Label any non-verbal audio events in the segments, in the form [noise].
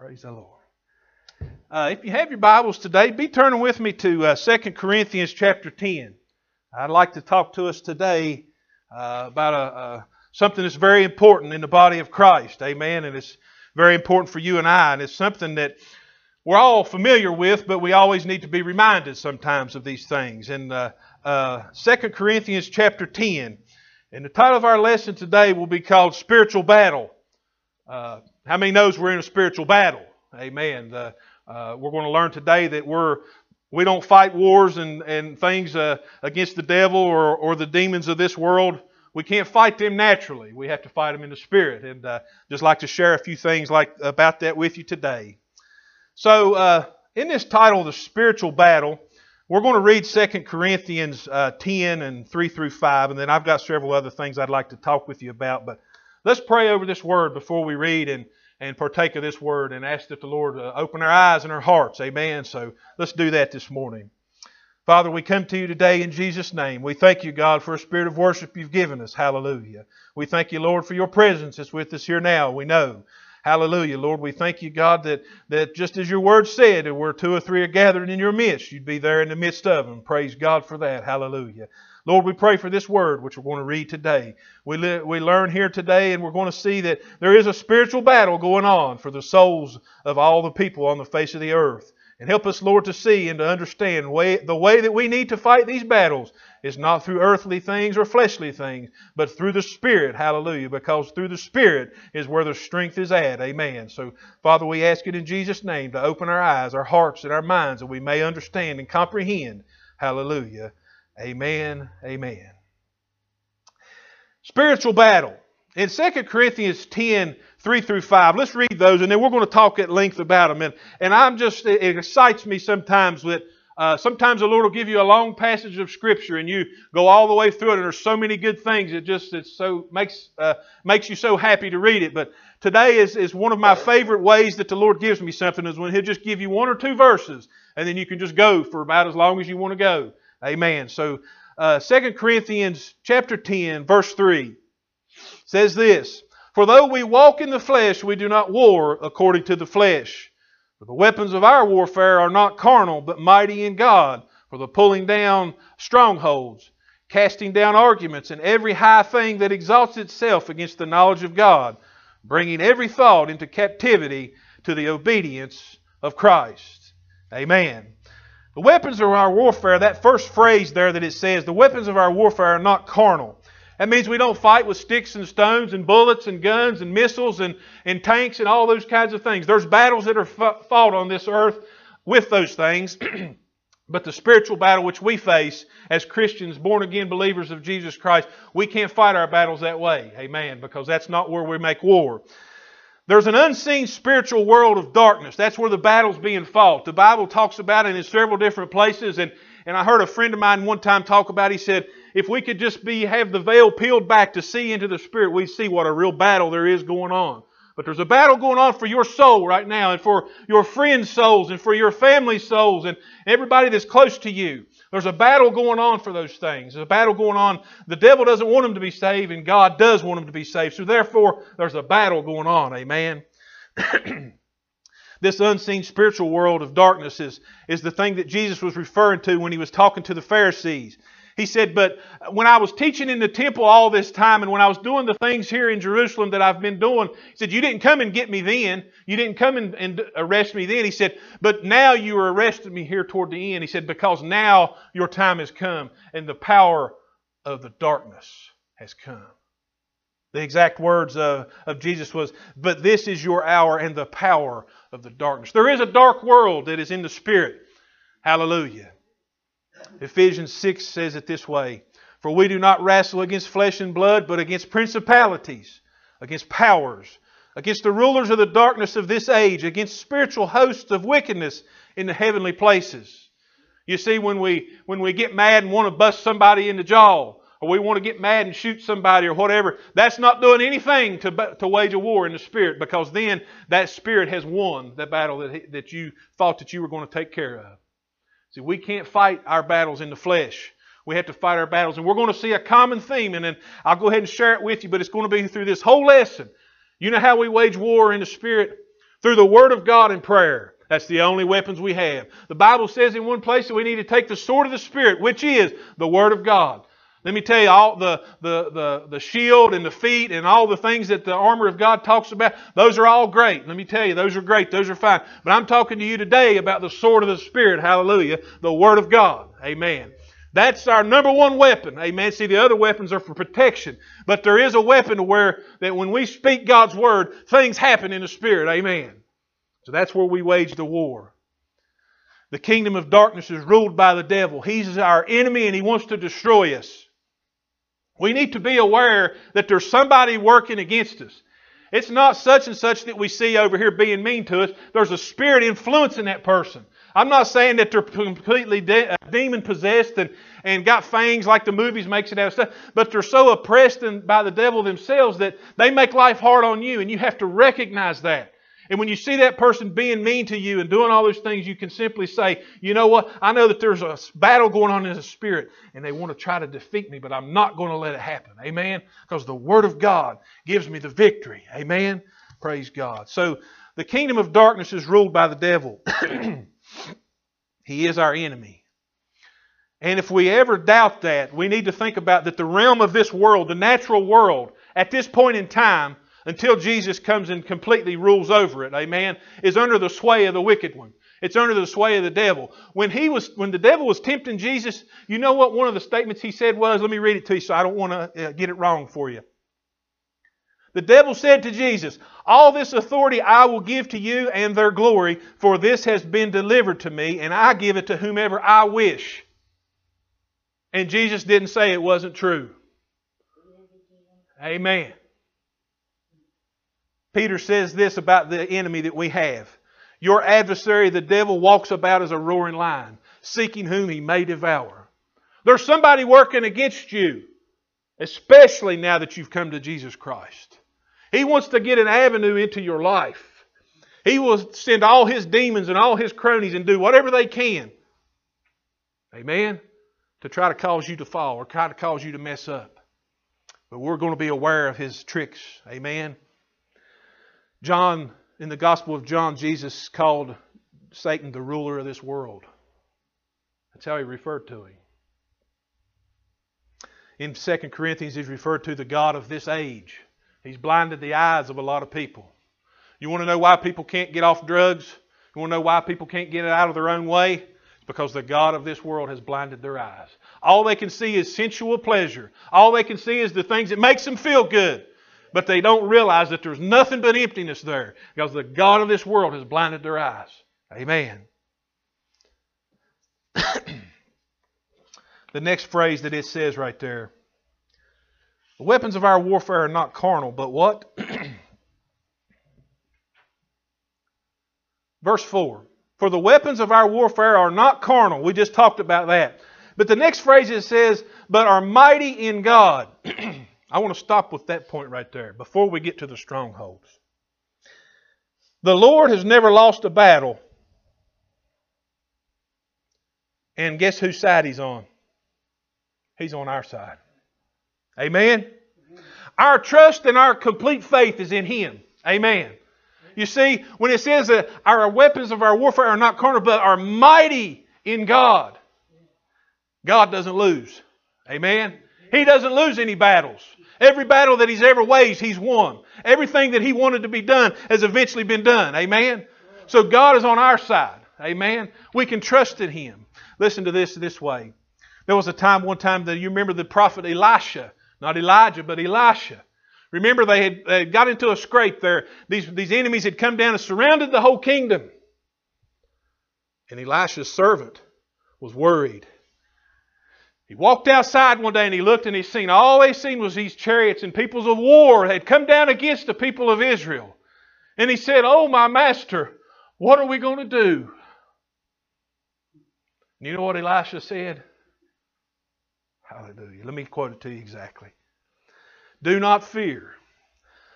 Praise the Lord. Uh, if you have your Bibles today, be turning with me to uh, 2 Corinthians chapter 10. I'd like to talk to us today uh, about a, a, something that's very important in the body of Christ. Amen. And it's very important for you and I. And it's something that we're all familiar with, but we always need to be reminded sometimes of these things. In uh, uh, 2 Corinthians chapter 10, and the title of our lesson today will be called Spiritual Battle. Uh, how many knows we're in a spiritual battle? Amen. The, uh, we're going to learn today that we're we don't fight wars and, and things uh, against the devil or, or the demons of this world. We can't fight them naturally. We have to fight them in the spirit. And uh, just like to share a few things like about that with you today. So, uh, in this title, The Spiritual Battle, we're going to read 2 Corinthians uh, 10 and 3 through 5, and then I've got several other things I'd like to talk with you about. But let's pray over this word before we read and, and partake of this word and ask that the Lord uh, open our eyes and our hearts. Amen. So let's do that this morning. Father, we come to you today in Jesus' name. We thank you, God, for a spirit of worship you've given us. Hallelujah. We thank you, Lord, for your presence that's with us here now. We know Hallelujah. Lord, we thank you, God, that, that just as your word said, where two or three are gathered in your midst, you'd be there in the midst of them. Praise God for that. Hallelujah. Lord, we pray for this word which we're going to read today. We, li- we learn here today, and we're going to see that there is a spiritual battle going on for the souls of all the people on the face of the earth. And help us, Lord, to see and to understand way, the way that we need to fight these battles is not through earthly things or fleshly things, but through the Spirit. Hallelujah. Because through the Spirit is where the strength is at. Amen. So, Father, we ask it in Jesus' name to open our eyes, our hearts, and our minds that we may understand and comprehend. Hallelujah. Amen. Amen. Spiritual battle. In 2 Corinthians 10, 3 through 5. Let's read those, and then we're going to talk at length about them. And, and I'm just, it excites me sometimes that uh, sometimes the Lord will give you a long passage of Scripture, and you go all the way through it, and there's so many good things. It just it so makes uh, makes you so happy to read it. But today is, is one of my favorite ways that the Lord gives me something is when He'll just give you one or two verses, and then you can just go for about as long as you want to go. Amen. So, uh, 2 Corinthians chapter 10, verse 3 says this. For though we walk in the flesh, we do not war according to the flesh. For the weapons of our warfare are not carnal, but mighty in God, for the pulling down strongholds, casting down arguments, and every high thing that exalts itself against the knowledge of God, bringing every thought into captivity to the obedience of Christ. Amen. The weapons of our warfare, that first phrase there that it says, the weapons of our warfare are not carnal. That means we don't fight with sticks and stones and bullets and guns and missiles and, and tanks and all those kinds of things. There's battles that are fought on this earth with those things. [clears throat] but the spiritual battle which we face as Christians, born again believers of Jesus Christ, we can't fight our battles that way. Amen. Because that's not where we make war. There's an unseen spiritual world of darkness. That's where the battle's being fought. The Bible talks about it in several different places. And, and I heard a friend of mine one time talk about, he said, if we could just be have the veil peeled back to see into the spirit, we'd see what a real battle there is going on. But there's a battle going on for your soul right now, and for your friends' souls, and for your family's souls, and everybody that's close to you. There's a battle going on for those things. There's a battle going on. The devil doesn't want them to be saved, and God does want them to be saved. So therefore, there's a battle going on. Amen. [clears throat] this unseen spiritual world of darkness is, is the thing that Jesus was referring to when he was talking to the Pharisees. He said, But when I was teaching in the temple all this time and when I was doing the things here in Jerusalem that I've been doing, he said, You didn't come and get me then. You didn't come and, and arrest me then. He said, But now you are arresting me here toward the end. He said, Because now your time has come and the power of the darkness has come. The exact words of, of Jesus was, But this is your hour and the power of the darkness. There is a dark world that is in the Spirit. Hallelujah. Ephesians 6 says it this way For we do not wrestle against flesh and blood, but against principalities, against powers, against the rulers of the darkness of this age, against spiritual hosts of wickedness in the heavenly places. You see, when we, when we get mad and want to bust somebody in the jaw, or we want to get mad and shoot somebody or whatever, that's not doing anything to, to wage a war in the spirit because then that spirit has won the battle that, that you thought that you were going to take care of. See, we can't fight our battles in the flesh. We have to fight our battles. And we're going to see a common theme, and then I'll go ahead and share it with you, but it's going to be through this whole lesson. You know how we wage war in the spirit? Through the Word of God and prayer. That's the only weapons we have. The Bible says in one place that we need to take the sword of the Spirit, which is the Word of God. Let me tell you, all the, the, the, the shield and the feet and all the things that the armor of God talks about, those are all great. Let me tell you, those are great. Those are fine. But I'm talking to you today about the sword of the Spirit. Hallelujah. The Word of God. Amen. That's our number one weapon. Amen. See, the other weapons are for protection. But there is a weapon where that when we speak God's Word, things happen in the Spirit. Amen. So that's where we wage the war. The kingdom of darkness is ruled by the devil. He's our enemy and he wants to destroy us. We need to be aware that there's somebody working against us. It's not such and such that we see over here being mean to us. There's a spirit influencing that person. I'm not saying that they're completely de- uh, demon possessed and, and got fangs like the movies makes it out of stuff, but they're so oppressed by the devil themselves that they make life hard on you, and you have to recognize that. And when you see that person being mean to you and doing all those things, you can simply say, you know what? I know that there's a battle going on in the spirit and they want to try to defeat me, but I'm not going to let it happen. Amen? Because the Word of God gives me the victory. Amen? Praise God. So the kingdom of darkness is ruled by the devil. [clears throat] he is our enemy. And if we ever doubt that, we need to think about that the realm of this world, the natural world, at this point in time, until Jesus comes and completely rules over it, amen, is under the sway of the wicked one. It's under the sway of the devil. When he was, when the devil was tempting Jesus, you know what one of the statements he said was? Let me read it to you so I don't want to uh, get it wrong for you. The devil said to Jesus, All this authority I will give to you and their glory, for this has been delivered to me, and I give it to whomever I wish. And Jesus didn't say it wasn't true. Amen. Peter says this about the enemy that we have. Your adversary, the devil, walks about as a roaring lion, seeking whom he may devour. There's somebody working against you, especially now that you've come to Jesus Christ. He wants to get an avenue into your life. He will send all his demons and all his cronies and do whatever they can. Amen? To try to cause you to fall or try to cause you to mess up. But we're going to be aware of his tricks. Amen? John, in the Gospel of John, Jesus called Satan the ruler of this world. That's how he referred to him. In 2 Corinthians, he's referred to the God of this age. He's blinded the eyes of a lot of people. You want to know why people can't get off drugs? You want to know why people can't get it out of their own way? It's because the God of this world has blinded their eyes. All they can see is sensual pleasure. All they can see is the things that makes them feel good but they don't realize that there's nothing but emptiness there because the God of this world has blinded their eyes. Amen. [clears throat] the next phrase that it says right there the weapons of our warfare are not carnal, but what? [clears throat] Verse 4 For the weapons of our warfare are not carnal. We just talked about that. But the next phrase it says, but are mighty in God. [clears throat] I want to stop with that point right there before we get to the strongholds. The Lord has never lost a battle. And guess whose side He's on? He's on our side. Amen? Our trust and our complete faith is in Him. Amen. You see, when it says that our weapons of our warfare are not carnal, but are mighty in God, God doesn't lose. Amen? He doesn't lose any battles. Every battle that he's ever waged, he's won. Everything that he wanted to be done has eventually been done. Amen? So God is on our side. Amen? We can trust in him. Listen to this this way. There was a time, one time, that you remember the prophet Elisha. Not Elijah, but Elisha. Remember, they had, they had got into a scrape there. These, these enemies had come down and surrounded the whole kingdom. And Elisha's servant was worried. He walked outside one day and he looked and he seen all they seen was these chariots and peoples of war had come down against the people of Israel. And he said, Oh, my master, what are we going to do? And you know what Elisha said? Hallelujah. Let me quote it to you exactly. Do not fear,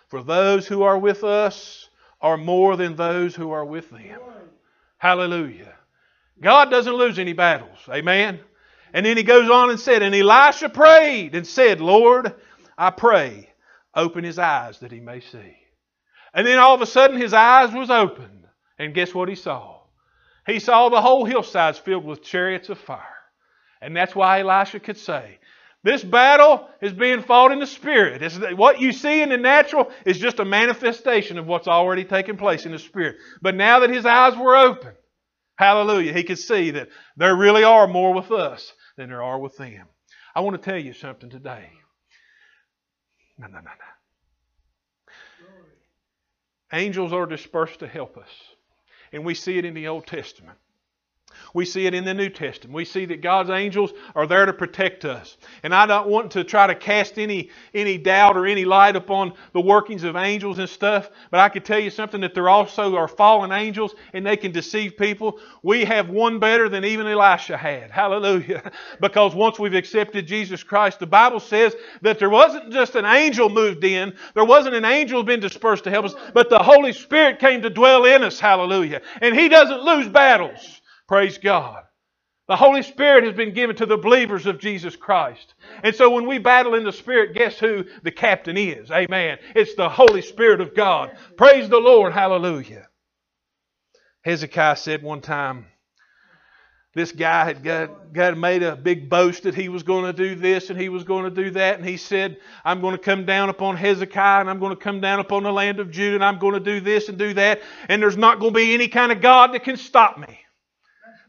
for those who are with us are more than those who are with them. Hallelujah. God doesn't lose any battles. Amen. And then he goes on and said, And Elisha prayed and said, Lord, I pray, open his eyes that he may see. And then all of a sudden his eyes was opened. And guess what he saw? He saw the whole hillsides filled with chariots of fire. And that's why Elisha could say, this battle is being fought in the spirit. It's, what you see in the natural is just a manifestation of what's already taken place in the spirit. But now that his eyes were open, hallelujah, he could see that there really are more with us than there are with them. I want to tell you something today. No, no, no, no. Angels are dispersed to help us. And we see it in the Old Testament. We see it in the New Testament. We see that God's angels are there to protect us. And I don't want to try to cast any, any doubt or any light upon the workings of angels and stuff, but I can tell you something that there also are fallen angels and they can deceive people. We have one better than even Elisha had. Hallelujah. [laughs] because once we've accepted Jesus Christ, the Bible says that there wasn't just an angel moved in, there wasn't an angel been dispersed to help us, but the Holy Spirit came to dwell in us. Hallelujah. And He doesn't lose battles. Praise God. The Holy Spirit has been given to the believers of Jesus Christ. And so when we battle in the Spirit, guess who the captain is? Amen. It's the Holy Spirit of God. Praise the Lord. Hallelujah. Hezekiah said one time, this guy had got, got made a big boast that he was going to do this and he was going to do that. And he said, I'm going to come down upon Hezekiah and I'm going to come down upon the land of Judah and I'm going to do this and do that. And there's not going to be any kind of God that can stop me.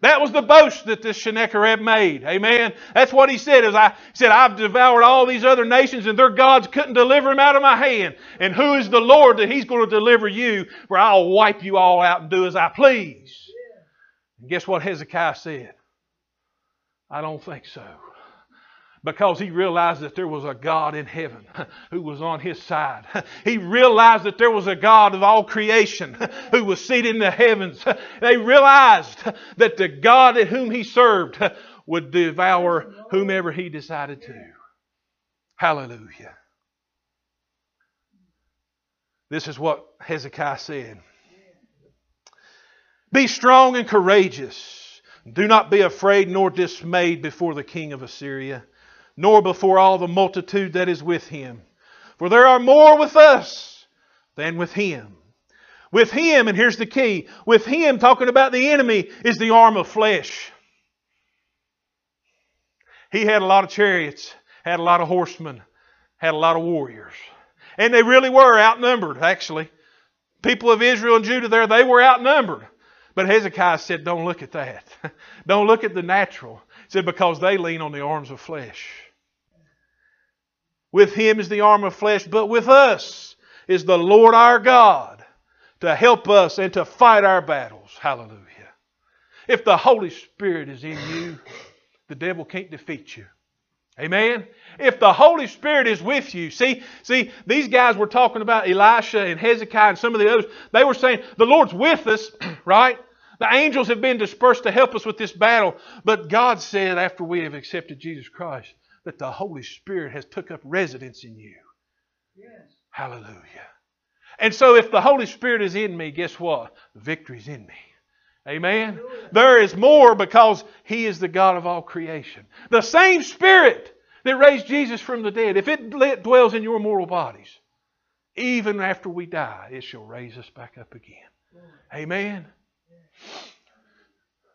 That was the boast that this Sennacherib made. Amen. That's what he said. As I said, I've devoured all these other nations, and their gods couldn't deliver him out of my hand. And who is the Lord that He's going to deliver you? For I'll wipe you all out and do as I please. And guess what Hezekiah said? I don't think so because he realized that there was a God in heaven [laughs] who was on his side. [laughs] He realized that there was a God of all creation [laughs] who was seated in the heavens. They realized that the God at whom he served would devour whomever he decided to. Hallelujah. This is what Hezekiah said Be strong and courageous. Do not be afraid nor dismayed before the king of Assyria nor before all the multitude that is with him. For there are more with us than with him. With him, and here's the key with him, talking about the enemy, is the arm of flesh. He had a lot of chariots, had a lot of horsemen, had a lot of warriors. And they really were outnumbered, actually. People of Israel and Judah there, they were outnumbered. But Hezekiah said, Don't look at that. [laughs] Don't look at the natural. He said, Because they lean on the arms of flesh. With him is the arm of flesh, but with us is the Lord our God to help us and to fight our battles. Hallelujah. If the Holy Spirit is in you, the devil can't defeat you. Amen. If the Holy Spirit is with you, see, see, these guys were talking about Elisha and Hezekiah and some of the others. They were saying the Lord's with us, [clears throat] right? The angels have been dispersed to help us with this battle. But God said after we have accepted Jesus Christ, that the Holy Spirit has took up residence in you. Yes. Hallelujah. And so if the Holy Spirit is in me, guess what? The victory's in me. Amen. There is more because He is the God of all creation. The same Spirit that raised Jesus from the dead, if it dwells in your mortal bodies, even after we die, it shall raise us back up again. Amen.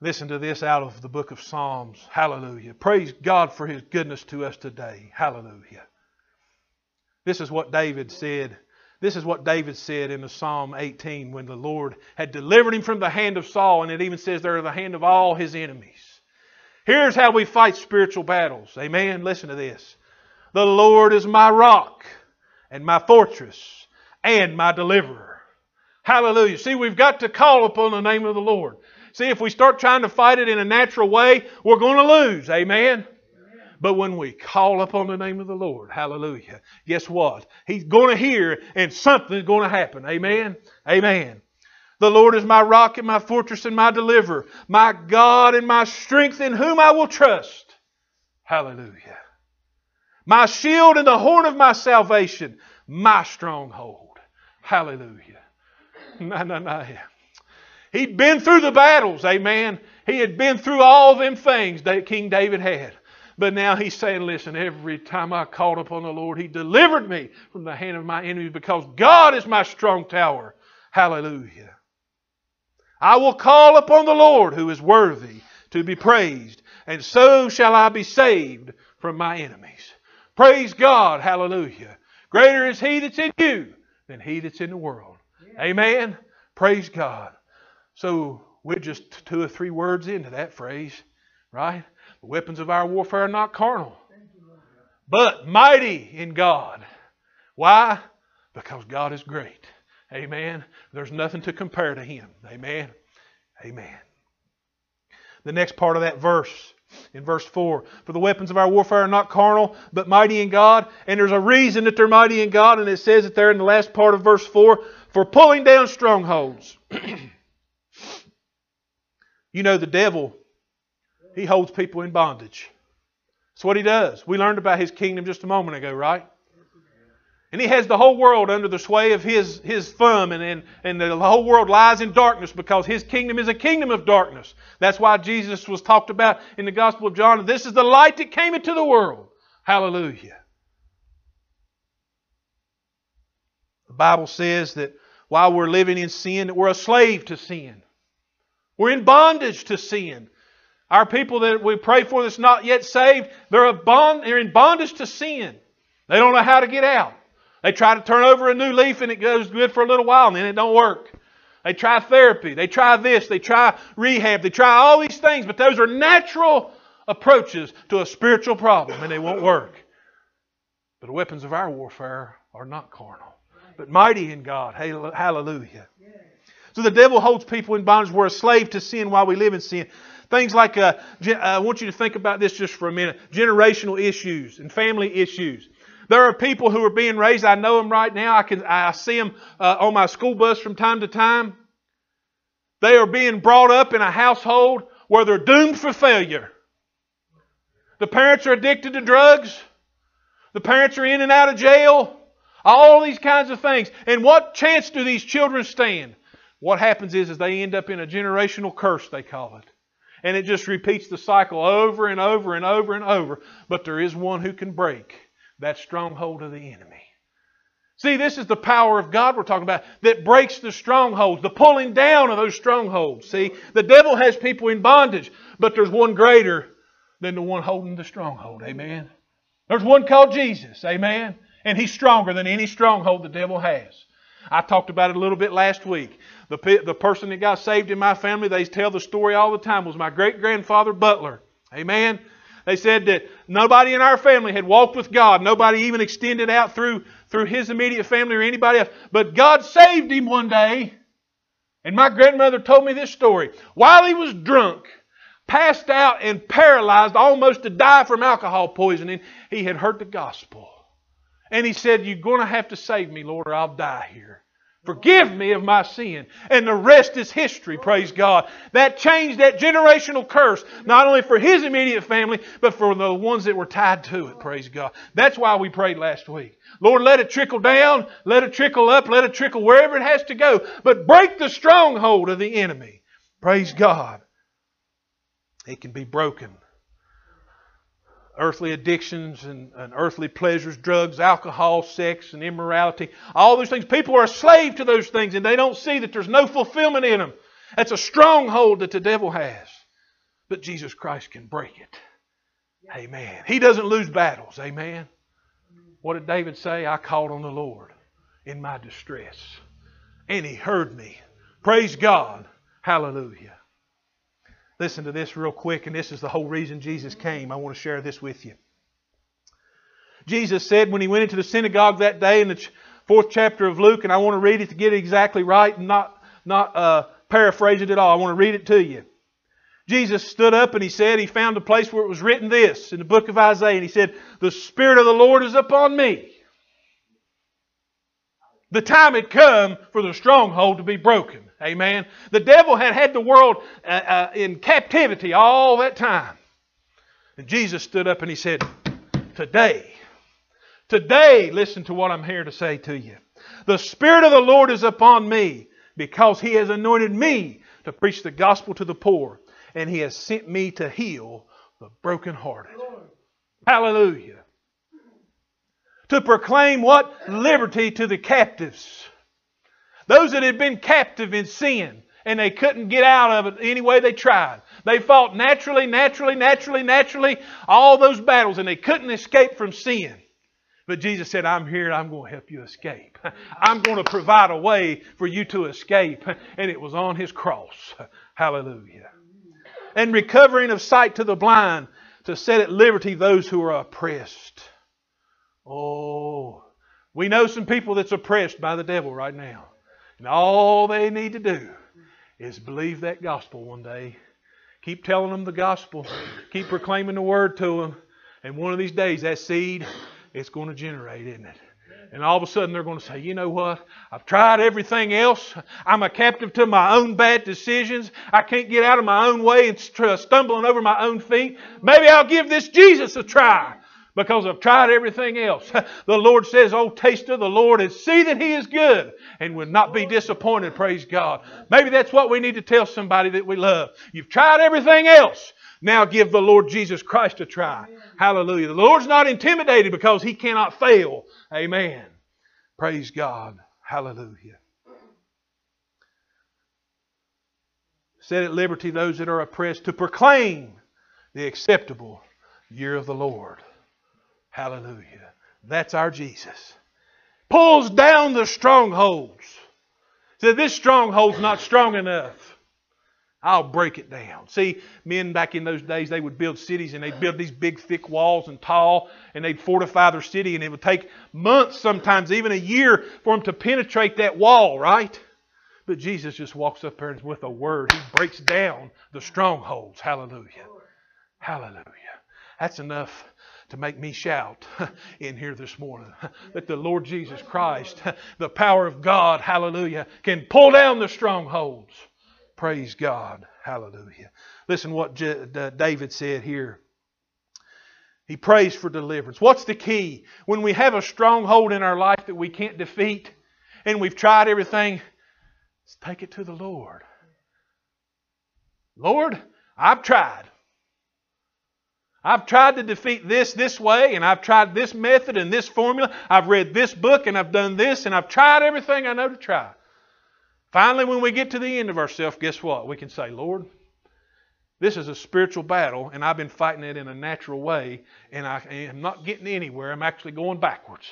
Listen to this out of the book of Psalms. Hallelujah. Praise God for His goodness to us today. Hallelujah. This is what David said. This is what David said in the Psalm 18 when the Lord had delivered him from the hand of Saul, and it even says there, the hand of all his enemies. Here's how we fight spiritual battles. Amen. Listen to this. The Lord is my rock and my fortress and my deliverer. Hallelujah. See, we've got to call upon the name of the Lord. See, if we start trying to fight it in a natural way, we're going to lose. Amen? But when we call upon the name of the Lord, hallelujah, guess what? He's going to hear and something's going to happen. Amen? Amen. The Lord is my rock and my fortress and my deliverer, my God and my strength in whom I will trust. Hallelujah. My shield and the horn of my salvation, my stronghold. Hallelujah. No, no, no. He'd been through the battles, amen. He had been through all them things that King David had. But now he's saying, listen, every time I called upon the Lord, he delivered me from the hand of my enemies because God is my strong tower. Hallelujah. I will call upon the Lord who is worthy to be praised, and so shall I be saved from my enemies. Praise God. Hallelujah. Greater is he that's in you than he that's in the world. Amen. Praise God. So we're just two or three words into that phrase, right? The weapons of our warfare are not carnal, but mighty in God. Why? Because God is great. Amen. There's nothing to compare to Him. Amen. Amen. The next part of that verse, in verse 4 For the weapons of our warfare are not carnal, but mighty in God. And there's a reason that they're mighty in God, and it says it there in the last part of verse 4 for pulling down strongholds. [clears throat] you know, the devil, he holds people in bondage. That's what he does. We learned about his kingdom just a moment ago, right? And he has the whole world under the sway of his, his thumb, and, and, and the whole world lies in darkness because his kingdom is a kingdom of darkness. That's why Jesus was talked about in the Gospel of John. This is the light that came into the world. Hallelujah. The Bible says that while we're living in sin, that we're a slave to sin. We're in bondage to sin. Our people that we pray for that's not yet saved, they're, bond, they're in bondage to sin. They don't know how to get out. They try to turn over a new leaf and it goes good for a little while and then it don't work. They try therapy. They try this. They try rehab. They try all these things, but those are natural approaches to a spiritual problem and they won't work. But the weapons of our warfare are not carnal, but mighty in God. Hallelujah. So the devil holds people in bondage. We're a slave to sin while we live in sin. Things like, uh, I want you to think about this just for a minute generational issues and family issues. There are people who are being raised. I know them right now. I can I see them uh, on my school bus from time to time. They are being brought up in a household where they're doomed for failure. The parents are addicted to drugs. The parents are in and out of jail. All these kinds of things. And what chance do these children stand? What happens is, is they end up in a generational curse, they call it. And it just repeats the cycle over and over and over and over. But there is one who can break that stronghold of the enemy. See, this is the power of God we're talking about that breaks the strongholds, the pulling down of those strongholds. See, the devil has people in bondage, but there's one greater than the one holding the stronghold. Amen. There's one called Jesus. Amen. And he's stronger than any stronghold the devil has. I talked about it a little bit last week. The, the person that got saved in my family, they tell the story all the time, was my great grandfather Butler. Amen. They said that nobody in our family had walked with God. Nobody even extended out through, through his immediate family or anybody else. But God saved him one day. And my grandmother told me this story. While he was drunk, passed out and paralyzed, almost to die from alcohol poisoning, he had heard the gospel. And he said, You're going to have to save me, Lord, or I'll die here. Forgive me of my sin. And the rest is history, praise God. That changed that generational curse, not only for his immediate family, but for the ones that were tied to it, praise God. That's why we prayed last week. Lord, let it trickle down, let it trickle up, let it trickle wherever it has to go, but break the stronghold of the enemy. Praise God. It can be broken earthly addictions and, and, earthly pleasures, drugs, alcohol, sex, and immorality. All those things. People are a slave to those things and they don't see that there's no fulfillment in them. That's a stronghold that the devil has. But Jesus Christ can break it. Amen. He doesn't lose battles. Amen. What did David say? I called on the Lord in my distress, and he heard me. Praise God. Hallelujah. Listen to this real quick, and this is the whole reason Jesus came. I want to share this with you. Jesus said when he went into the synagogue that day in the fourth chapter of Luke, and I want to read it to get it exactly right and not, not uh, paraphrase it at all. I want to read it to you. Jesus stood up and he said, He found a place where it was written this in the book of Isaiah, and he said, The Spirit of the Lord is upon me. The time had come for the stronghold to be broken. Amen. The devil had had the world uh, uh, in captivity all that time. And Jesus stood up and he said, Today, today, listen to what I'm here to say to you. The Spirit of the Lord is upon me because He has anointed me to preach the gospel to the poor, and He has sent me to heal the brokenhearted. Hallelujah. To proclaim what? Liberty to the captives. Those that had been captive in sin and they couldn't get out of it any way they tried. They fought naturally, naturally, naturally, naturally, all those battles, and they couldn't escape from sin. But Jesus said, I'm here and I'm going to help you escape. [laughs] I'm going to provide a way for you to escape. [laughs] And it was on his cross. [laughs] Hallelujah. And recovering of sight to the blind, to set at liberty those who are oppressed. Oh, we know some people that's oppressed by the devil right now. And all they need to do is believe that gospel one day. Keep telling them the gospel. Keep proclaiming the word to them. And one of these days, that seed, it's going to generate, isn't it? And all of a sudden, they're going to say, you know what? I've tried everything else. I'm a captive to my own bad decisions. I can't get out of my own way and stumbling over my own feet. Maybe I'll give this Jesus a try because I've tried everything else. [laughs] The Lord says, Oh, taste of the Lord and see that He is good and will not be disappointed. Praise God. Maybe that's what we need to tell somebody that we love. You've tried everything else. Now give the Lord Jesus Christ a try. Hallelujah. The Lord's not intimidated because He cannot fail. Amen. Praise God. Hallelujah. Set at liberty those that are oppressed to proclaim the acceptable year of the Lord. Hallelujah. That's our Jesus. Pulls down the strongholds. Said, this stronghold's not strong enough. I'll break it down. See, men back in those days, they would build cities and they'd build these big, thick walls and tall, and they'd fortify their city, and it would take months, sometimes even a year, for them to penetrate that wall, right? But Jesus just walks up there and with a word, He breaks down the strongholds. Hallelujah. Hallelujah. That's enough to make me shout [laughs] in here this morning [laughs] that the Lord Jesus Christ, [laughs] the power of God, hallelujah, can pull down the strongholds. Praise God. Hallelujah. Listen what David said here. He prays for deliverance. What's the key? When we have a stronghold in our life that we can't defeat and we've tried everything, let's take it to the Lord. Lord, I've tried. I've tried to defeat this this way, and I've tried this method and this formula. I've read this book, and I've done this, and I've tried everything I know to try. Finally, when we get to the end of ourselves, guess what? We can say, Lord, this is a spiritual battle, and I've been fighting it in a natural way, and I am not getting anywhere. I'm actually going backwards.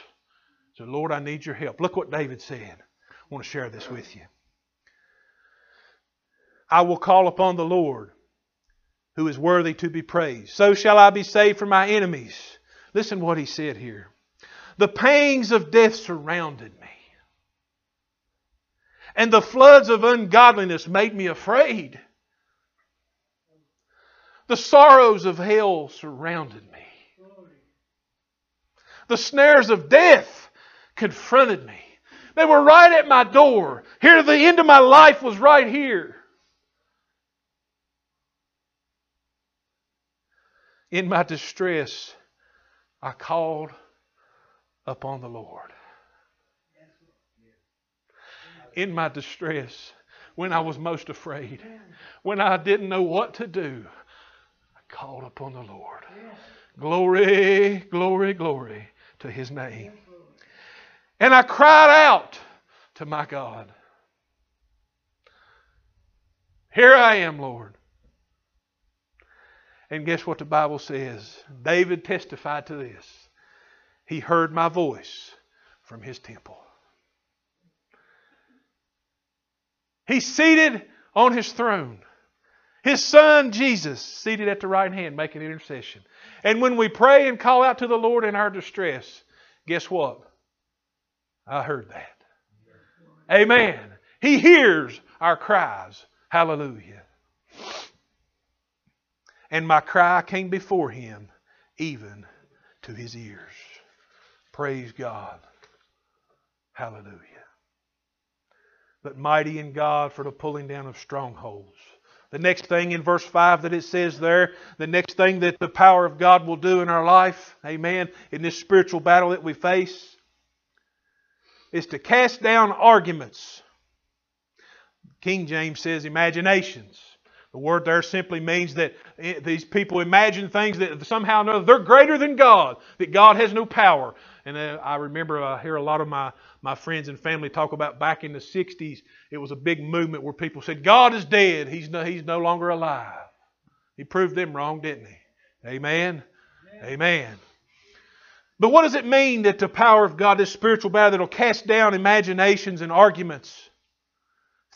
So, Lord, I need your help. Look what David said. I want to share this with you. I will call upon the Lord who is worthy to be praised. So shall I be saved from my enemies. Listen what he said here. The pangs of death surrounded me, and the floods of ungodliness made me afraid. The sorrows of hell surrounded me. The snares of death confronted me. They were right at my door. Here, the end of my life was right here. In my distress, I called upon the Lord. In my distress, when I was most afraid, when I didn't know what to do, I called upon the Lord. Glory, glory, glory to His name. And I cried out to my God. Here I am, Lord. And guess what the Bible says? David testified to this. He heard my voice from his temple. He's seated on his throne. His son Jesus seated at the right hand making intercession. And when we pray and call out to the Lord in our distress, guess what? I heard that. Amen. He hears our cries. Hallelujah and my cry came before him, even to his ears. Praise God. Hallelujah. But mighty in God for the pulling down of strongholds. The next thing in verse 5 that it says there, the next thing that the power of God will do in our life, amen, in this spiritual battle that we face, is to cast down arguments. King James says imaginations The word there simply means that these people imagine things that somehow or another they're greater than God, that God has no power. And uh, I remember I hear a lot of my, my friends and family talk about back in the 60s, it was a big movement where people said, God is dead, he's no, he's no longer alive. He proved them wrong, didn't he? Amen. Amen. Amen. But what does it mean that the power of God, this spiritual battle that will cast down imaginations and arguments?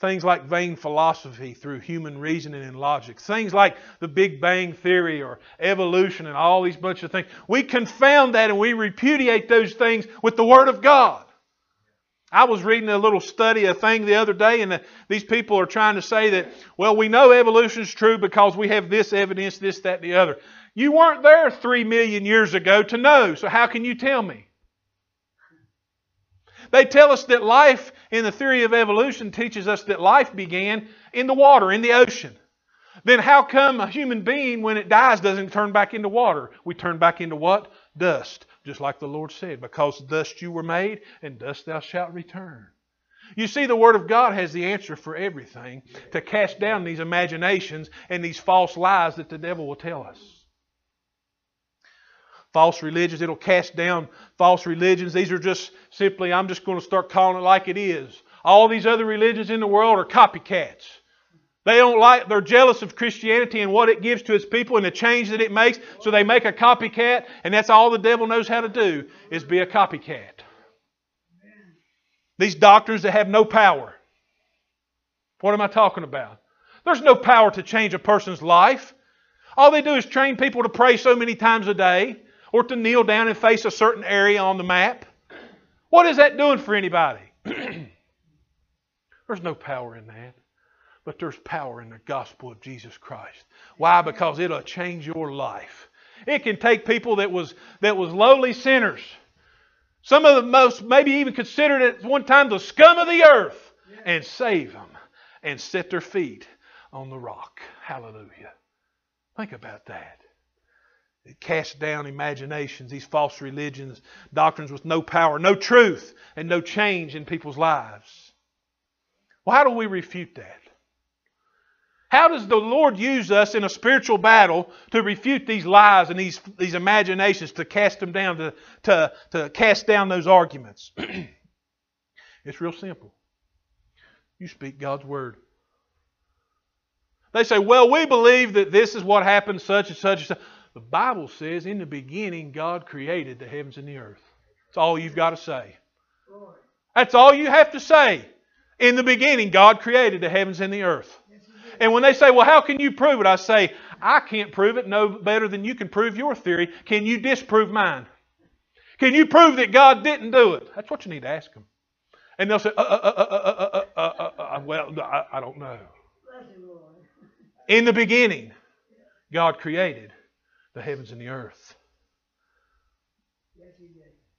Things like vain philosophy through human reasoning and logic. Things like the Big Bang Theory or evolution and all these bunch of things. We confound that and we repudiate those things with the Word of God. I was reading a little study, a thing the other day, and the, these people are trying to say that, well, we know evolution is true because we have this evidence, this, that, the other. You weren't there three million years ago to know, so how can you tell me? They tell us that life in the theory of evolution teaches us that life began in the water, in the ocean. Then how come a human being, when it dies, doesn't turn back into water? We turn back into what? Dust. Just like the Lord said, because dust you were made, and dust thou shalt return. You see, the Word of God has the answer for everything to cast down these imaginations and these false lies that the devil will tell us false religions. It'll cast down false religions. These are just simply, I'm just going to start calling it like it is. All these other religions in the world are copycats. They don't like, they're jealous of Christianity and what it gives to its people and the change that it makes, so they make a copycat, and that's all the devil knows how to do, is be a copycat. These doctrines that have no power. What am I talking about? There's no power to change a person's life. All they do is train people to pray so many times a day or to kneel down and face a certain area on the map. What is that doing for anybody? [clears throat] there's no power in that. But there's power in the gospel of Jesus Christ. Why? Because it'll change your life. It can take people that was that was lowly sinners. Some of the most maybe even considered at one time the scum of the earth and save them and set their feet on the rock. Hallelujah. Think about that. It casts down imaginations, these false religions, doctrines with no power, no truth, and no change in people's lives. Well, how do we refute that? How does the Lord use us in a spiritual battle to refute these lies and these, these imaginations, to cast them down, to, to, to cast down those arguments? [clears throat] it's real simple. You speak God's word. They say, well, we believe that this is what happened, such and such and such. The Bible says, in the beginning, God created the heavens and the earth. That's all you've got to say. That's all you have to say. In the beginning, God created the heavens and the earth. And when they say, well, how can you prove it? I say, I can't prove it no better than you can prove your theory. Can you disprove mine? Can you prove that God didn't do it? That's what you need to ask them. And they'll say, uh, uh, uh, well, I, I don't know. In the beginning, God created the heavens and the earth.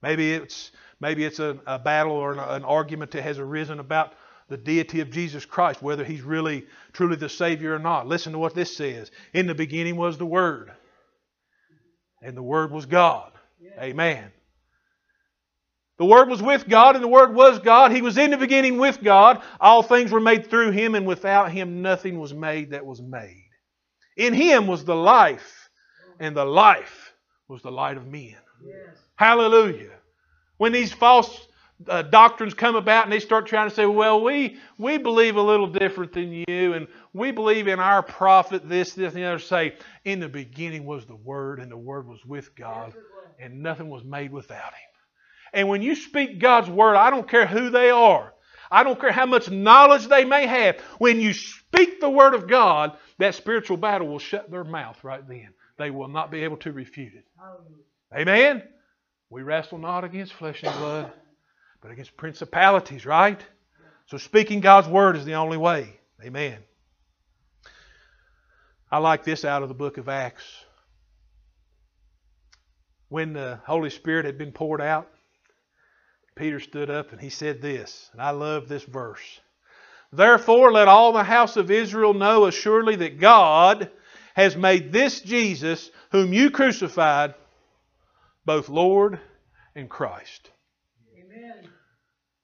Maybe it's maybe it's a, a battle or an, an, argument that has arisen about the deity of Jesus Christ, whether he's really truly the Savior or not. Listen to what this says. In the beginning was the Word, and the Word was God. Amen. The Word was with God, and the Word was God. He was in the beginning with God. All things were made through Him, and without Him nothing was made that was made. In Him was the life and the life was the light of men. Yes. Hallelujah. When these false uh, doctrines come about and they start trying to say, well, we, we believe a little different than you, and we believe in our prophet this, this, and the other, say, in the beginning was the Word, and the Word was with God, and nothing was made without Him. And when you speak God's Word, I don't care who they are, I don't care how much knowledge they may have, when you speak the Word of God, that spiritual battle will shut their mouth right then they will not be able to refute it. Amen? We wrestle not against flesh and blood, but against principalities, right? So speaking God's word is the only way. Amen. I like this out of the book of Acts. When the Holy Spirit had been poured out, Peter stood up and he said this, and I love this verse. Therefore, let all the house of Israel know assuredly that God has made this Jesus, whom you crucified, both Lord and Christ. Amen.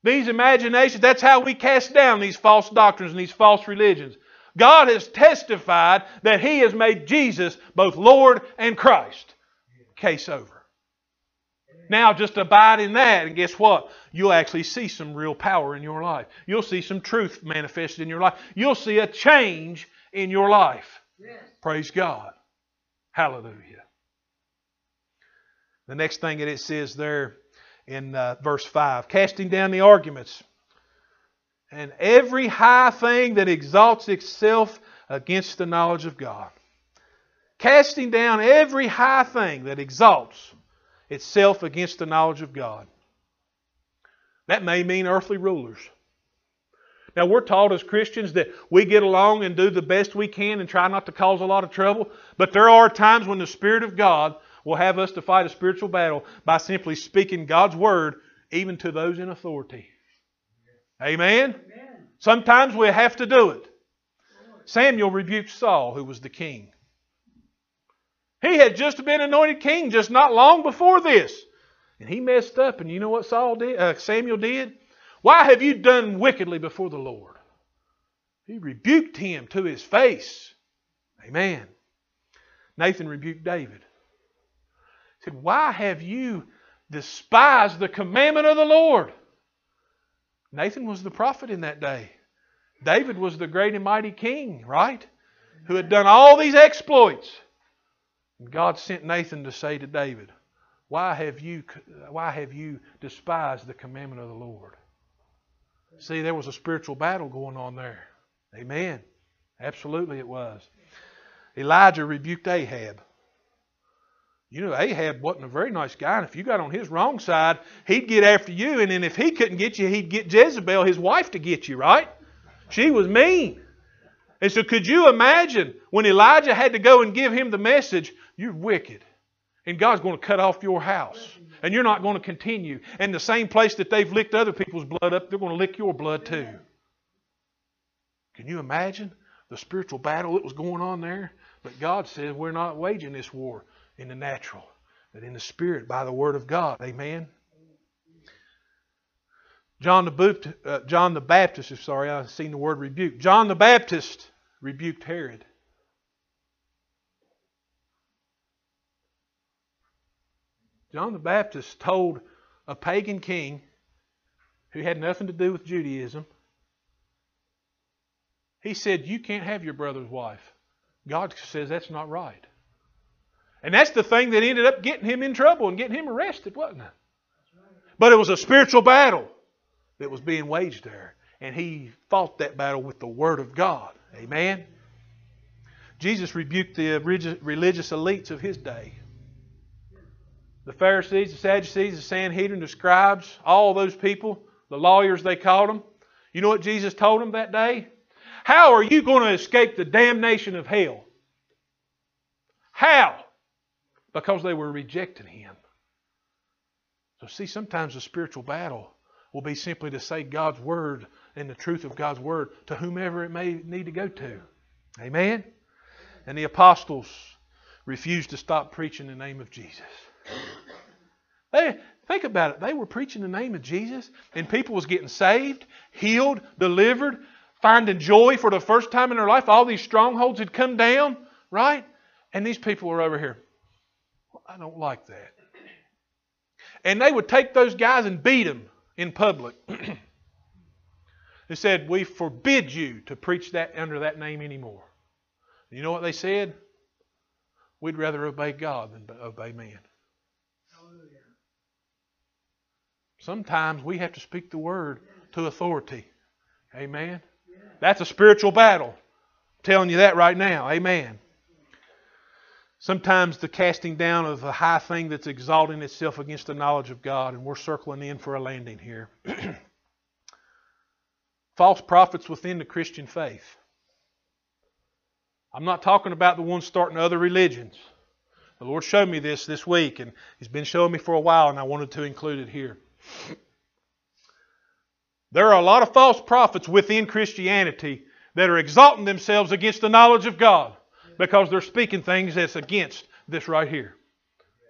These imaginations, that's how we cast down these false doctrines and these false religions. God has testified that He has made Jesus both Lord and Christ. Case over. Now just abide in that, and guess what? You'll actually see some real power in your life. You'll see some truth manifested in your life. You'll see a change in your life. Yes. Praise God. Hallelujah. The next thing that it says there in uh, verse 5 casting down the arguments and every high thing that exalts itself against the knowledge of God. Casting down every high thing that exalts itself against the knowledge of God. That may mean earthly rulers. Now, we're taught as Christians that we get along and do the best we can and try not to cause a lot of trouble, but there are times when the Spirit of God will have us to fight a spiritual battle by simply speaking God's Word even to those in authority. Amen? Amen. Sometimes we have to do it. Samuel rebuked Saul, who was the king. He had just been anointed king just not long before this. And he messed up, and you know what Saul did, uh, Samuel did? Why have you done wickedly before the Lord? He rebuked him to his face. Amen. Nathan rebuked David. He said, Why have you despised the commandment of the Lord? Nathan was the prophet in that day. David was the great and mighty king, right? Who had done all these exploits. And God sent Nathan to say to David, Why have you, why have you despised the commandment of the Lord? See, there was a spiritual battle going on there. Amen. Absolutely it was. Elijah rebuked Ahab. You know, Ahab wasn't a very nice guy, and if you got on his wrong side, he'd get after you, and then if he couldn't get you, he'd get Jezebel, his wife, to get you, right? She was mean. And so could you imagine when Elijah had to go and give him the message, you're wicked, and God's going to cut off your house, and you're not going to continue. And the same place that they've licked other people's blood up, they're going to lick your blood too. Can you imagine the spiritual battle that was going on there? But God said, we're not waging this war in the natural, but in the spirit by the word of God. Amen. John the, Baptist, uh, John the Baptist, sorry, I've seen the word rebuke. John the Baptist rebuked Herod. John the Baptist told a pagan king who had nothing to do with Judaism, he said, You can't have your brother's wife. God says that's not right. And that's the thing that ended up getting him in trouble and getting him arrested, wasn't it? But it was a spiritual battle that was being waged there. And he fought that battle with the Word of God. Amen? Jesus rebuked the religious elites of his day. The Pharisees, the Sadducees, the Sanhedrin, the scribes, all those people, the lawyers they called them. You know what Jesus told them that day? How are you going to escape the damnation of hell? How? because they were rejecting him. So, see, sometimes the spiritual battle will be simply to say God's word and the truth of God's word to whomever it may need to go to. Amen? And the apostles refused to stop preaching the name of Jesus. They, think about it. They were preaching the name of Jesus, and people was getting saved, healed, delivered, finding joy for the first time in their life. All these strongholds had come down, right? And these people were over here. I don't like that. And they would take those guys and beat them in public. [clears throat] they said, We forbid you to preach that under that name anymore. You know what they said? We'd rather obey God than obey man. Sometimes we have to speak the word to authority. Amen. That's a spiritual battle. I'm telling you that right now. Amen. Sometimes the casting down of a high thing that's exalting itself against the knowledge of God, and we're circling in for a landing here. [clears throat] False prophets within the Christian faith. I'm not talking about the ones starting other religions. The Lord showed me this this week, and He's been showing me for a while, and I wanted to include it here. There are a lot of false prophets within Christianity that are exalting themselves against the knowledge of God because they're speaking things that's against this right here.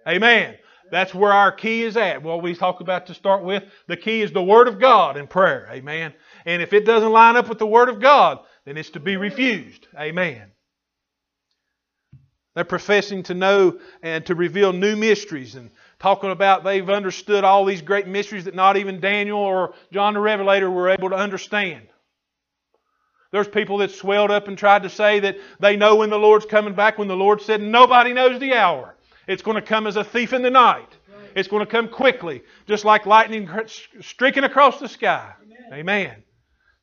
Amen. That's where our key is at. What we talk about to start with, the key is the Word of God in prayer. Amen. And if it doesn't line up with the Word of God, then it's to be refused. Amen. They're professing to know and to reveal new mysteries and talking about they've understood all these great mysteries that not even Daniel or John the Revelator were able to understand. There's people that swelled up and tried to say that they know when the Lord's coming back when the Lord said nobody knows the hour. It's going to come as a thief in the night. It's going to come quickly, just like lightning streaking across the sky. Amen.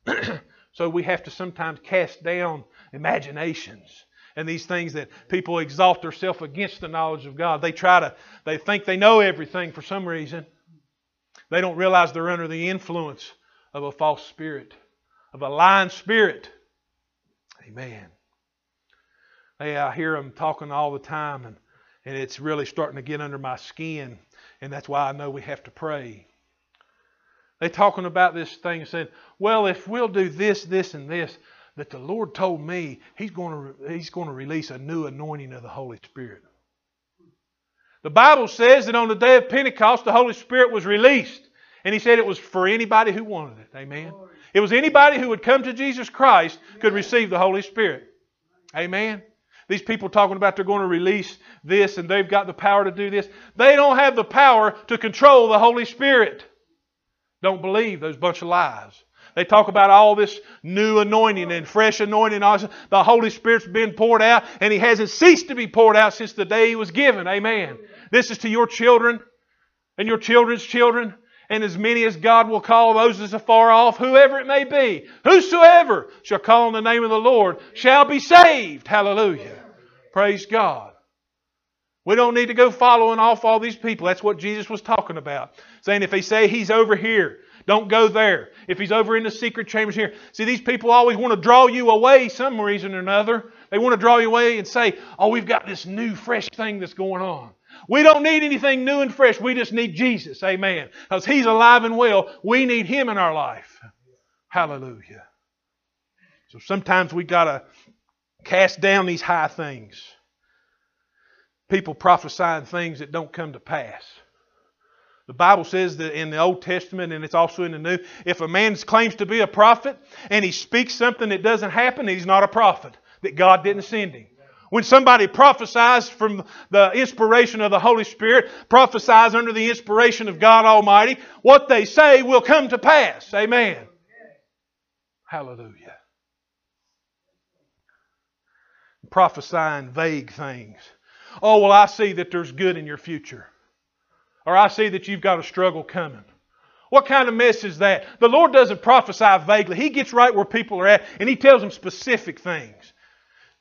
Amen. [clears throat] so we have to sometimes cast down imaginations and these things that people exalt themselves against the knowledge of God. They try to, they think they know everything for some reason. They don't realize they're under the influence of a false spirit, of a lying spirit. Amen. Hey, I hear them talking all the time, and, and it's really starting to get under my skin, and that's why I know we have to pray. They're talking about this thing saying, well, if we'll do this, this, and this, that the Lord told me He's going to, he's going to release a new anointing of the Holy Spirit. The Bible says that on the day of Pentecost, the Holy Spirit was released. And He said it was for anybody who wanted it. Amen. It was anybody who would come to Jesus Christ could receive the Holy Spirit. Amen. These people talking about they're going to release this and they've got the power to do this. They don't have the power to control the Holy Spirit. Don't believe those bunch of lies. They talk about all this new anointing and fresh anointing. The Holy Spirit's been poured out, and He hasn't ceased to be poured out since the day He was given. Amen. This is to your children and your children's children, and as many as God will call, those as afar off, whoever it may be. Whosoever shall call on the name of the Lord shall be saved. Hallelujah. Praise God. We don't need to go following off all these people. That's what Jesus was talking about. Saying if they say he's over here, don't go there. If he's over in the secret chambers here. See, these people always want to draw you away some reason or another. They want to draw you away and say, oh, we've got this new, fresh thing that's going on. We don't need anything new and fresh. We just need Jesus. Amen. Because he's alive and well. We need him in our life. Hallelujah. So sometimes we got to cast down these high things. People prophesying things that don't come to pass. The Bible says that in the Old Testament and it's also in the New, if a man claims to be a prophet and he speaks something that doesn't happen, he's not a prophet, that God didn't send him. When somebody prophesies from the inspiration of the Holy Spirit, prophesies under the inspiration of God Almighty, what they say will come to pass. Amen. Hallelujah. Prophesying vague things. Oh, well, I see that there's good in your future or I see that you've got a struggle coming. What kind of mess is that? The Lord doesn't prophesy vaguely. He gets right where people are at and He tells them specific things.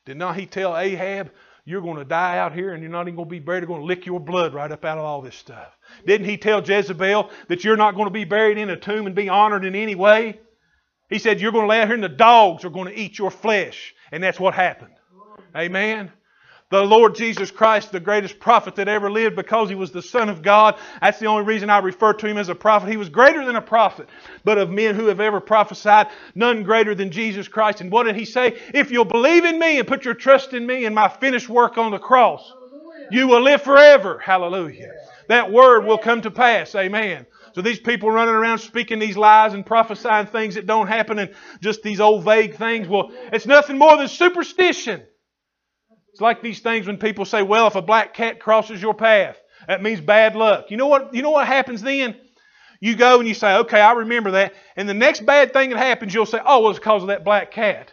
Did not He tell Ahab, you're going to die out here and you're not even going to be buried. They're going to lick your blood right up out of all this stuff. Didn't He tell Jezebel that you're not going to be buried in a tomb and be honored in any way? He said, You're going to lay out here and the dogs are going to eat your flesh. And that's what happened. Amen. The Lord Jesus Christ, the greatest prophet that ever lived because he was the Son of God. That's the only reason I refer to him as a prophet. He was greater than a prophet. But of men who have ever prophesied, none greater than Jesus Christ. And what did he say? If you'll believe in me and put your trust in me and my finished work on the cross, you will live forever. Hallelujah. That word will come to pass. Amen. So these people running around speaking these lies and prophesying things that don't happen and just these old vague things, well, it's nothing more than superstition. It's like these things when people say, well, if a black cat crosses your path, that means bad luck. You know what, you know what happens then? You go and you say, okay, I remember that. And the next bad thing that happens, you'll say, oh, it was because of that black cat.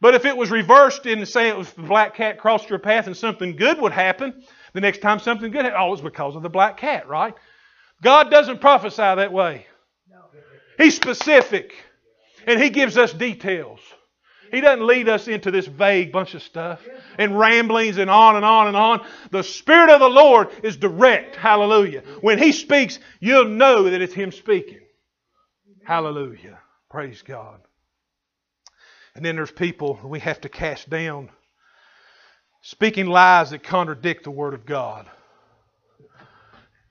But if it was reversed and say it was the black cat crossed your path and something good would happen, the next time something good happens, oh, it's because of the black cat, right? God doesn't prophesy that way. He's specific. And He gives us details. He doesn't lead us into this vague bunch of stuff and ramblings and on and on and on. The Spirit of the Lord is direct. Hallelujah. When He speaks, you'll know that it's Him speaking. Hallelujah. Praise God. And then there's people we have to cast down speaking lies that contradict the Word of God.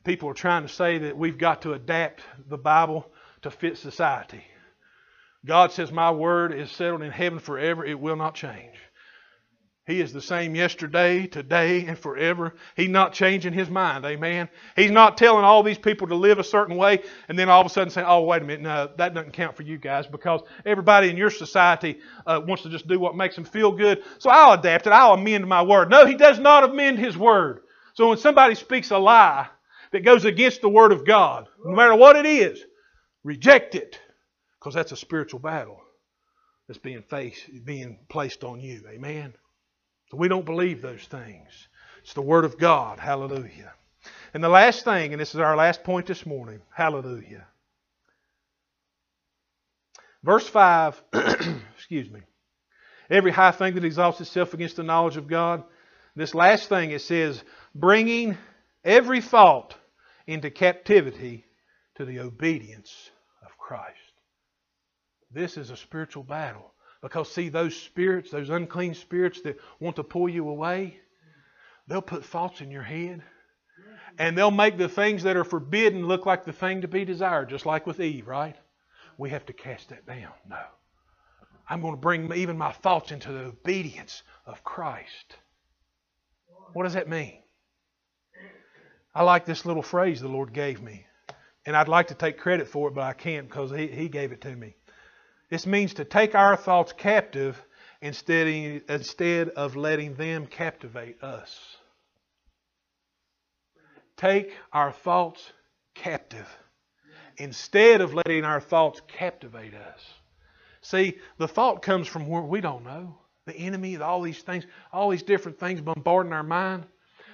People are trying to say that we've got to adapt the Bible to fit society. God says, My word is settled in heaven forever. It will not change. He is the same yesterday, today, and forever. He's not changing his mind. Amen. He's not telling all these people to live a certain way and then all of a sudden saying, oh, wait a minute, no, that doesn't count for you guys because everybody in your society uh, wants to just do what makes them feel good. So I'll adapt it. I'll amend my word. No, he does not amend his word. So when somebody speaks a lie that goes against the word of God, no matter what it is, reject it because that's a spiritual battle that's being faced, being placed on you. Amen. So we don't believe those things. It's the Word of God. Hallelujah. And the last thing, and this is our last point this morning. Hallelujah. Verse 5, [clears throat] excuse me. Every high thing that exalts itself against the knowledge of God. This last thing it says, bringing every thought into captivity to the obedience of Christ. This is a spiritual battle. Because, see, those spirits, those unclean spirits that want to pull you away, they'll put thoughts in your head. And they'll make the things that are forbidden look like the thing to be desired, just like with Eve, right? We have to cast that down. No. I'm going to bring even my thoughts into the obedience of Christ. What does that mean? I like this little phrase the Lord gave me. And I'd like to take credit for it, but I can't because He, he gave it to me. This means to take our thoughts captive instead, instead of letting them captivate us. Take our thoughts captive instead of letting our thoughts captivate us. See, the thought comes from where we don't know. The enemy, all these things, all these different things bombarding our mind.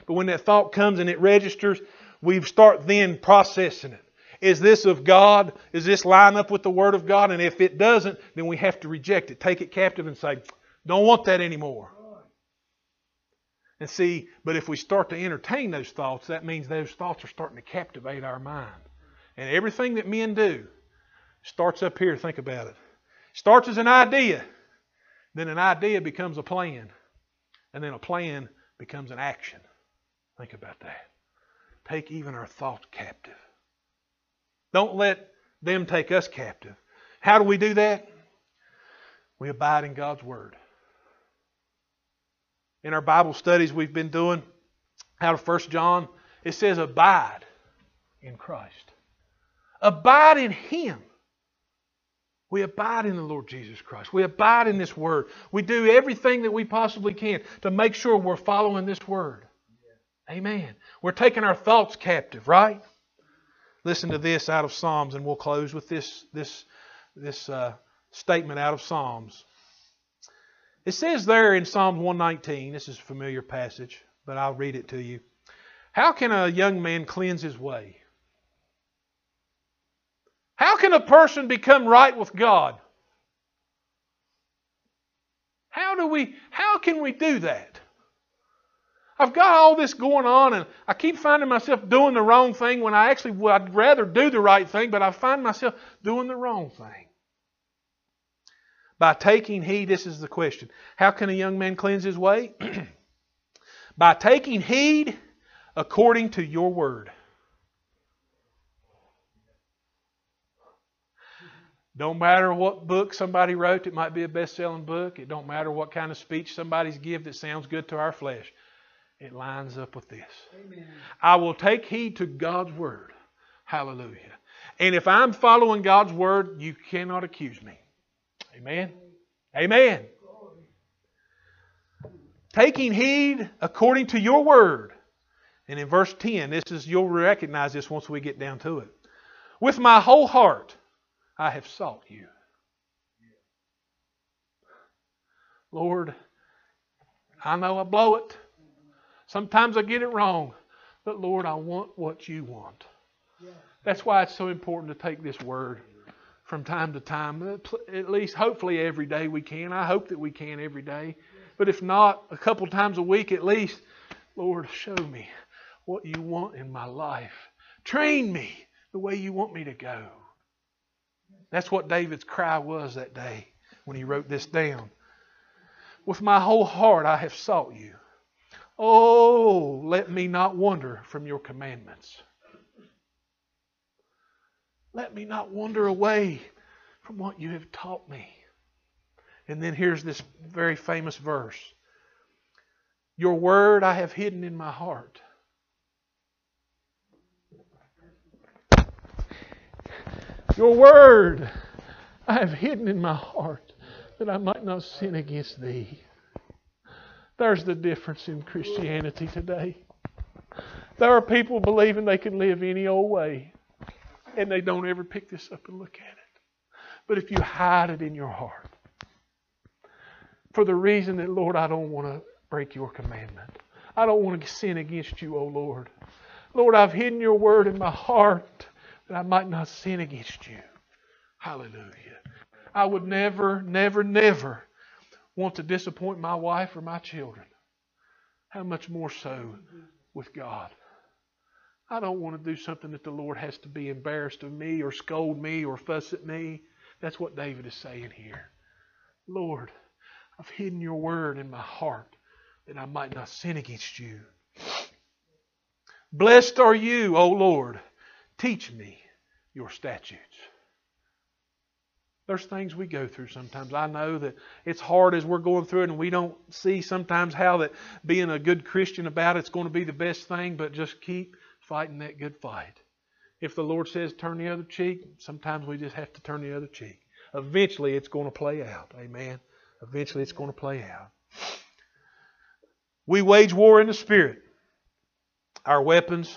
But when that thought comes and it registers, we start then processing it. Is this of God? Is this line up with the Word of God? And if it doesn't, then we have to reject it, take it captive, and say, don't want that anymore. And see, but if we start to entertain those thoughts, that means those thoughts are starting to captivate our mind. And everything that men do starts up here. Think about it. Starts as an idea, then an idea becomes a plan, and then a plan becomes an action. Think about that. Take even our thoughts captive. Don't let them take us captive. How do we do that? We abide in God's Word. In our Bible studies we've been doing out of 1 John, it says, Abide in Christ. Abide in Him. We abide in the Lord Jesus Christ. We abide in this Word. We do everything that we possibly can to make sure we're following this Word. Amen. We're taking our thoughts captive, right? Listen to this out of Psalms, and we'll close with this, this, this uh, statement out of Psalms. It says there in Psalm 119, this is a familiar passage, but I'll read it to you. How can a young man cleanse his way? How can a person become right with God? How do we how can we do that? I've got all this going on and I keep finding myself doing the wrong thing when I actually would I'd rather do the right thing, but I find myself doing the wrong thing. By taking heed, this is the question. How can a young man cleanse his way? [clears throat] By taking heed according to your word. Don't matter what book somebody wrote, it might be a best selling book. It don't matter what kind of speech somebody's give that sounds good to our flesh. It lines up with this. Amen. I will take heed to God's word. Hallelujah. And if I'm following God's word, you cannot accuse me. Amen. Amen. Taking heed according to your word. And in verse 10, this is you'll recognize this once we get down to it. With my whole heart I have sought you. Lord, I know I blow it. Sometimes I get it wrong. But Lord, I want what you want. That's why it's so important to take this word from time to time. At least, hopefully, every day we can. I hope that we can every day. But if not, a couple times a week at least, Lord, show me what you want in my life. Train me the way you want me to go. That's what David's cry was that day when he wrote this down. With my whole heart I have sought you. Oh, let me not wander from your commandments. Let me not wander away from what you have taught me. And then here's this very famous verse Your word I have hidden in my heart. Your word I have hidden in my heart that I might not sin against thee. There's the difference in Christianity today. There are people believing they can live any old way, and they don't ever pick this up and look at it. But if you hide it in your heart, for the reason that, Lord, I don't want to break your commandment. I don't want to sin against you, O Lord. Lord, I've hidden your word in my heart that I might not sin against you. Hallelujah. I would never, never, never want to disappoint my wife or my children. How much more so with God? I don't want to do something that the Lord has to be embarrassed of me or scold me or fuss at me. That's what David is saying here. Lord, I've hidden your word in my heart that I might not sin against you. Blessed are you, O Lord. Teach me your statutes. There's things we go through sometimes. I know that it's hard as we're going through it, and we don't see sometimes how that being a good Christian about it's going to be the best thing, but just keep fighting that good fight. If the Lord says turn the other cheek, sometimes we just have to turn the other cheek. Eventually, it's going to play out. Amen. Eventually, it's going to play out. We wage war in the Spirit. Our weapons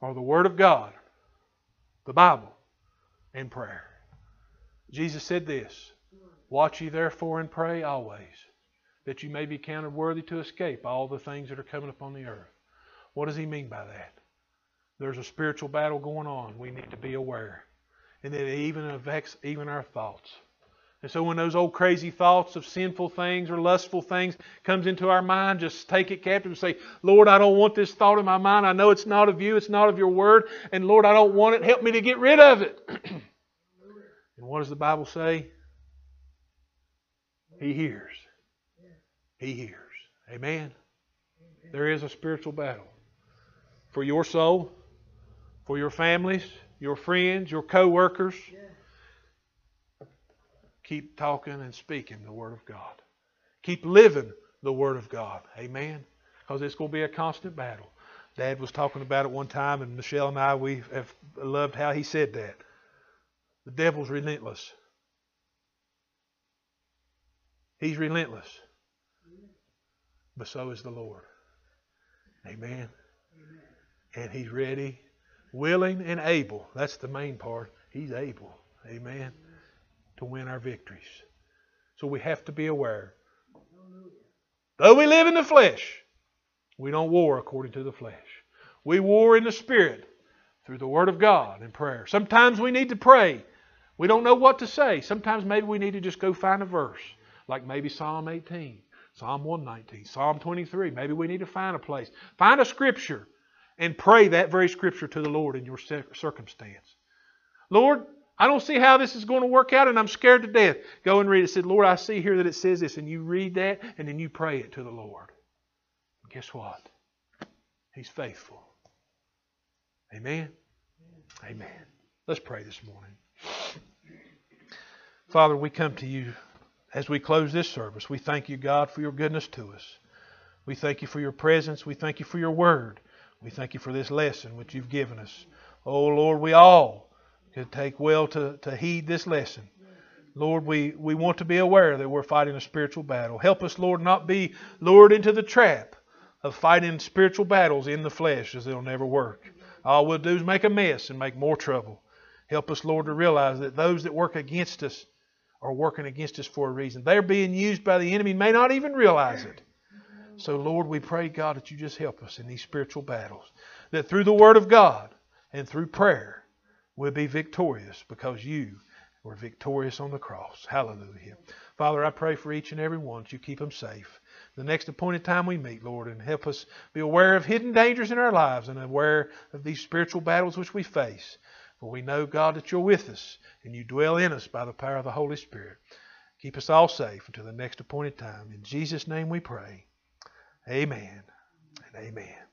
are the Word of God, the Bible, and prayer. Jesus said this Watch ye therefore and pray always, that you may be counted worthy to escape all the things that are coming upon the earth. What does he mean by that? There's a spiritual battle going on. We need to be aware. And that it even affects even our thoughts. And so when those old crazy thoughts of sinful things or lustful things comes into our mind, just take it captive and say, Lord, I don't want this thought in my mind. I know it's not of you, it's not of your word, and Lord, I don't want it. Help me to get rid of it. [clears throat] and what does the Bible say? He hears. He hears. Amen. There is a spiritual battle for your soul, for your families, your friends, your co-workers. Keep talking and speaking the Word of God. Keep living the Word of God. Amen. Because it's going to be a constant battle. Dad was talking about it one time, and Michelle and I, we have loved how he said that. The devil's relentless. He's relentless. But so is the Lord. Amen. And he's ready, willing, and able. That's the main part. He's able. Amen to win our victories. So we have to be aware. Though we live in the flesh, we don't war according to the flesh. We war in the Spirit through the Word of God and prayer. Sometimes we need to pray. We don't know what to say. Sometimes maybe we need to just go find a verse, like maybe Psalm 18, Psalm 119, Psalm 23. Maybe we need to find a place. Find a scripture and pray that very scripture to the Lord in your circumstance. Lord, I don't see how this is going to work out, and I'm scared to death. Go and read it. Said, Lord, I see here that it says this, and you read that, and then you pray it to the Lord. And guess what? He's faithful. Amen? Amen. Let's pray this morning. Father, we come to you as we close this service. We thank you, God, for your goodness to us. We thank you for your presence. We thank you for your word. We thank you for this lesson which you've given us. Oh, Lord, we all could take well to, to heed this lesson. Lord, we, we want to be aware that we're fighting a spiritual battle. Help us, Lord, not be lured into the trap of fighting spiritual battles in the flesh as they'll never work. All we'll do is make a mess and make more trouble. Help us, Lord, to realize that those that work against us are working against us for a reason. They're being used by the enemy, may not even realize it. So, Lord, we pray, God, that you just help us in these spiritual battles. That through the Word of God and through prayer, we'll be victorious because you were victorious on the cross. Hallelujah. Father, I pray for each and every one that you keep them safe. The next appointed time we meet, Lord, and help us be aware of hidden dangers in our lives and aware of these spiritual battles which we face. For we know, God, that you're with us and you dwell in us by the power of the Holy Spirit. Keep us all safe until the next appointed time. In Jesus' name we pray. Amen and amen.